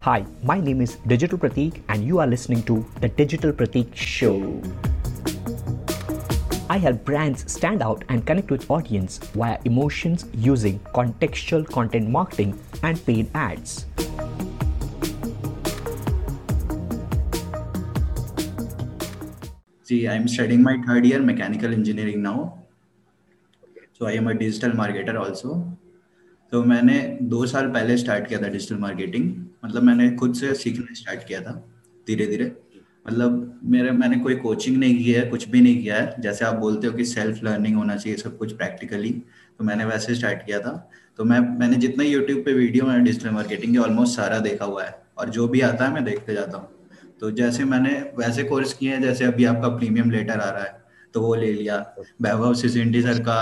Hi, my name is Digital Pratik, and you are listening to the Digital Pratik Show. I help brands stand out and connect with audience via emotions using contextual content marketing and paid ads. See, I'm studying my third year mechanical engineering now. So I am a digital marketer also. तो मैंने दो साल पहले start किया था digital marketing मतलब मैंने खुद से सीखना स्टार्ट किया था धीरे धीरे मतलब मेरे, मैंने कोई कोचिंग नहीं किया है, कुछ भी नहीं किया है। जैसे आप बोलते हो कि सेल्फ लर्निंग होना चाहिए सब कुछ प्रैक्टिकली तो मैंने वैसे स्टार्ट किया था। तो मैं, मैंने जितना यूट्यूब पे वीडियो है डिजिटल मार्केटिंग के ऑलमोस्ट सारा देखा हुआ है। और जो भी आता है मैं देखते जाता हूँ। तो जैसे मैंने वैसे कोर्स किए हैं, जैसे अभी आपका प्रीमियम लेटर आ रहा है तो वो ले लिया। वैभव सिसेंटी सर का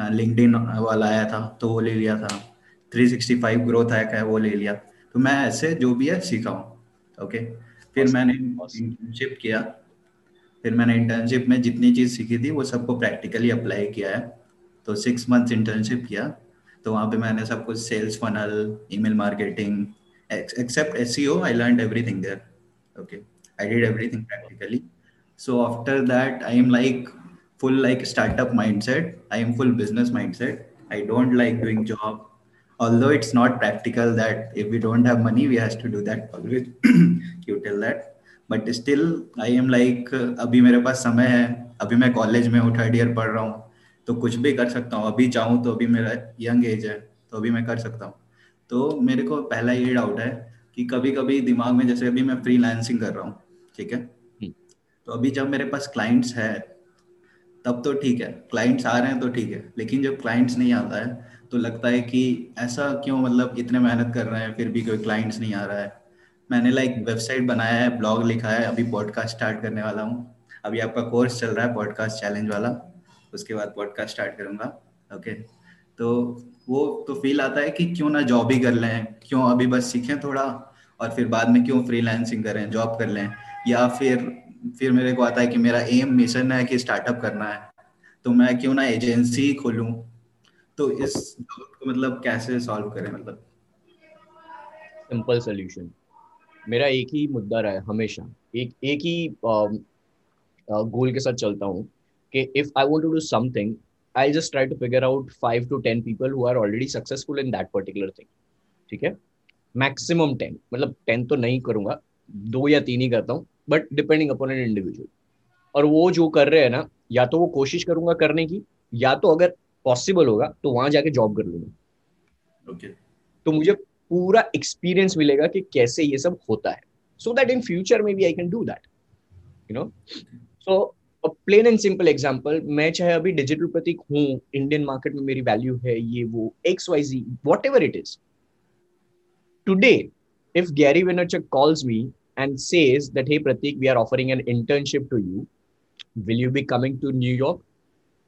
लिंकड वाला आया था तो वो ले लिया था। 365 ग्रोथ हैक है वो ले लिया। तो मैं ऐसे जो भी है सीखा हूँ। ओके फिर मैंने इंटर्नशिप किया। फिर मैंने इंटर्नशिप में जितनी चीज़ सीखी थी वो सबको प्रैक्टिकली अप्लाई किया है। तो सिक्स मंथ्स इंटर्नशिप किया। तो वहाँ पे मैंने सब कुछ sales funnel email marketing except SEO, I learned everything there. Okay, I did everything practically. So after that, I am like full like startup mindset. I am full business mindset. I don't like doing job. Although it's not practical that if we don't have money, we has to do that always. you tell that. But still, I am like अभी मेरे पास समय है अभी मैं college में हूँ third year पढ़ रहा हूँ तो कुछ भी कर सकता हूँ अभी चाहूँ तो अभी मेरा यंग एज है तो अभी मैं कर सकता हूँ तो मेरे को पहला ये डाउट है कि कभी कभी दिमाग में जैसे अभी मैं फ्रीलांसिंग कर रहा हूँ ठीक है तो अभी जब मेरे पास क्लाइंट्स है तब तो ठीक है क्लाइंट्स आ रहे हैं तो ठीक है, लेकिन जब क्लाइंट्स नहीं आता है तो लगता है कि ऐसा क्यों मतलब इतने मेहनत कर रहे हैं, फिर भी कोई क्लाइंट्स नहीं आ रहा है। मैंने लाइक वेबसाइट बनाया है ब्लॉग लिखा है, अभी पॉडकास्ट स्टार्ट करने वाला हूँ। अभी आपका कोर्स चल रहा है पॉडकास्ट चैलेंज वाला, उसके बाद पॉडकास्ट स्टार्ट करूँगा ओके तो वो तो फील आता है कि क्यों ना जॉब ही कर लें, क्यों अभी बस सीखें थोड़ा, और फिर बाद में क्यों फ्रीलांसिंग करें जॉब कर लें, या फिर फिर मेरे को आता है कि मेरा एम मिशन है कि स्टार्टअप करना है। तो मैं क्यों ना एजेंसी खोलूं? तो इस को मतलब कैसे सॉल्व करें मतलब? सिंपल सोल्यूशन मेरा एक ही मुद्दा रहा है हमेशा। एक एक ही गोल के साथ चलता हूँ कि if I want to do something I just try to figure out five to ten people who are already successful in that particular thing ठीक है? मैक्सिमम टेन मतलब टेन तो नहीं करूँगा, दो या तीन ही करता हूँ। But depending upon an individual और वो जो कर रहे हैं ना या तो वो कोशिश करूँगा करने की या तो अगर पॉसिबल होगा तो वहाँ जाके जॉब कर लूँगा। ओके तो मुझे पूरा एक्सपीरियंस मिलेगा कि कैसे ये सब होता है। सो दैट इन फ्यूचर में भी I can do that you know so plain and simple example मैं चाहे अभी डिजिटल प्रतीक हूँ इंडियन मार्केट में मेरी वैल्यू है ये वो X Y Z whatever it is today if Gary Vaynerchuk calls me and says that, hey, pratik, we are offering an internship to you. Will you be coming to new york?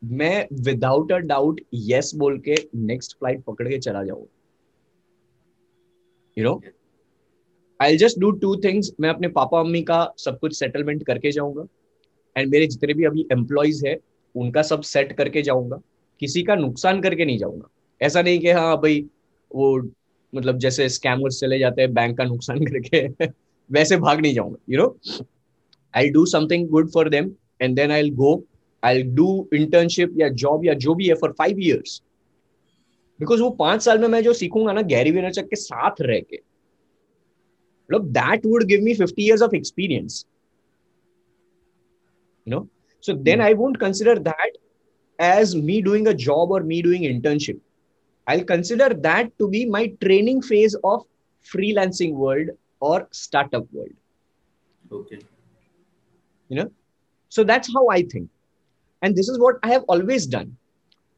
मैं without a doubt yes बोल के next flight पकड़ के चला जाऊँगा you know I just do two things मैं अपने पापा, मम्मी का सब कुछ सेटलमेंट करके जाऊँगा। एंड मेरे जितने भी अभी एम्प्लॉयज़ है, उनका सब सेट करके जाऊँगा। किसी का नुकसान करके नहीं जाऊँगा। ऐसा नहीं कि हाँ भाई, वो मतलब जैसे स्कैमर्स चले जाते हैं बैंक का नुकसान करके। वैसे भाग नहीं जाऊँगा you know I do something good for them and then I go I do internship या जॉब या जो भी है फॉर फाइव ईयर्स बिकॉज़ वो पाँच साल में मैं जो सीखूँगा ना गैरी वेनरचक के साथ रह के मतलब that would give me fifty years of experience you know so then I won't consider that as me doing a job or me doing internship. I'll consider that to be my training phase of freelancing world or startup world okay you know so that's how i think and this is what i have always done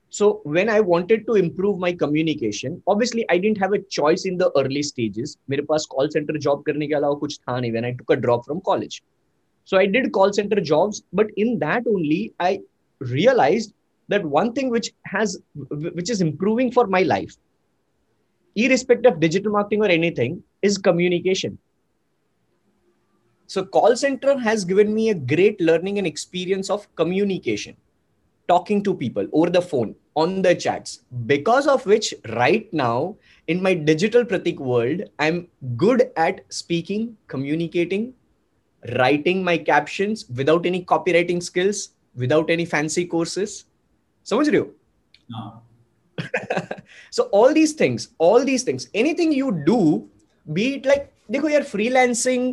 so when i wanted to improve my communication obviously i didn't have a choice in the early stages मेरे पास call center job करने के अलावा कुछ था नहीं when i took a drop from college so i did call center jobs but in that only i realized that one thing which has which is improving for my life irrespective of digital marketing or anything is communication so call center has given me a great learning and experience of communication talking to people over the phone on the chats because of which right now in my digital pratik world i'm good at speaking communicating writing my captions without any copywriting skills without any fancy courses समझ रहे हो हाँ so all these things all these things anything you do be it like देखो यार freelancing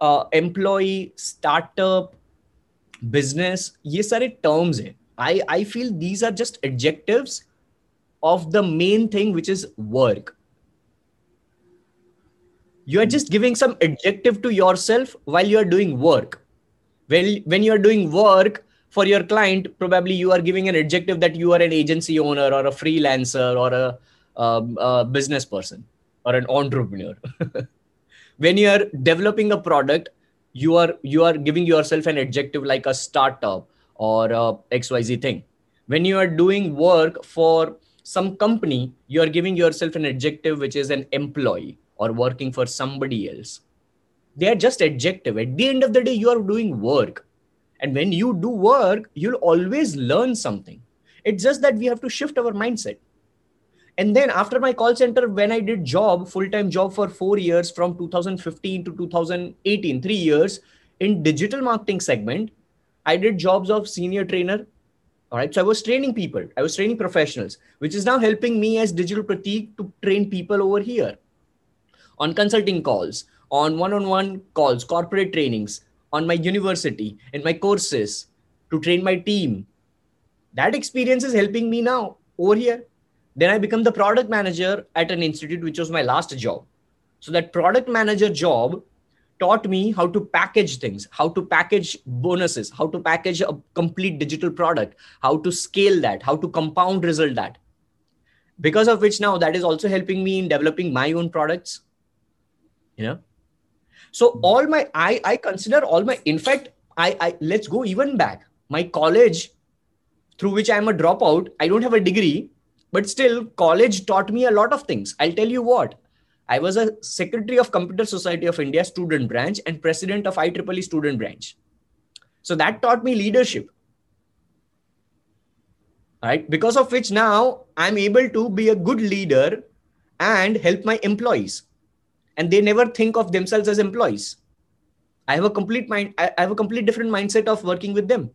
uh, employee startup business ये सारे terms हैं I I feel these are just adjectives of the main thing which is work you are just giving some adjective to yourself while you are doing work when when you are doing work for your client probably you are giving an adjective that you are an agency owner or a freelancer or a, um, a business person or an entrepreneur. When you are developing a product you are you are giving yourself an adjective like a startup or a xyz thing. When you are doing work for some company you are giving yourself an adjective which is an employee or working for somebody else. They are just adjective. At the end of the day you are doing work. And when you do work you'll always learn something. It's just that we have to shift our mindset and then after my call center when i did job full-time job for four years from 2015 to 2018 three years in digital marketing segment i did jobs of senior trainer. All right so i was training people. I was training professionals which is now helping me as digital pratik to train people over here on consulting calls on one-on-one calls corporate trainings on my university in my courses to train my team. That experience is helping me now over here then i become the product manager at an institute which was my last job. So that product manager job taught me how to package things how to package bonuses how to package a complete digital product how to scale that how to compound result that. Because of which now that is also helping me in developing my own products you know. So all my i i consider all my in fact i i let's go even back. My college through which i'm a dropout i don't have a degree but still college taught me a lot of things. I'll tell you what. I was a secretary of computer society of india student branch and president of ieee student branch. So that taught me leadership. Right? Because of which now i'm able to be a good leader and help my employees. And they never think of themselves as employees. I have a complete mind i have a complete different mindset of working with them.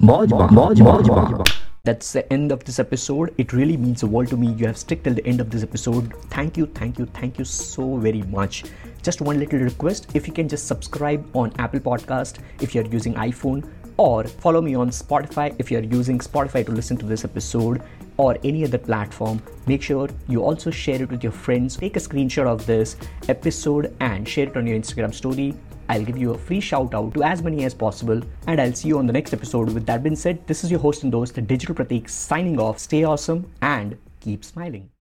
Moj Bang, Moj Moj Bang. That's the end of this episode. It really means the world to me. You have stuck till the end of this episode. Thank you, thank you, thank you so very much. Just one little request if you can just subscribe on Apple Podcast if you're using iPhone, or follow me on Spotify if you're using Spotify to listen to this episode or any other platform. Make sure you also share it with your friends. Take a screenshot of this episode and share it on your Instagram story. I'll give you a free shout out to as many as possible, and I'll see you on the next episode. With that being said, this is your host and host, the Digital Pratik, signing off. Stay awesome and keep smiling.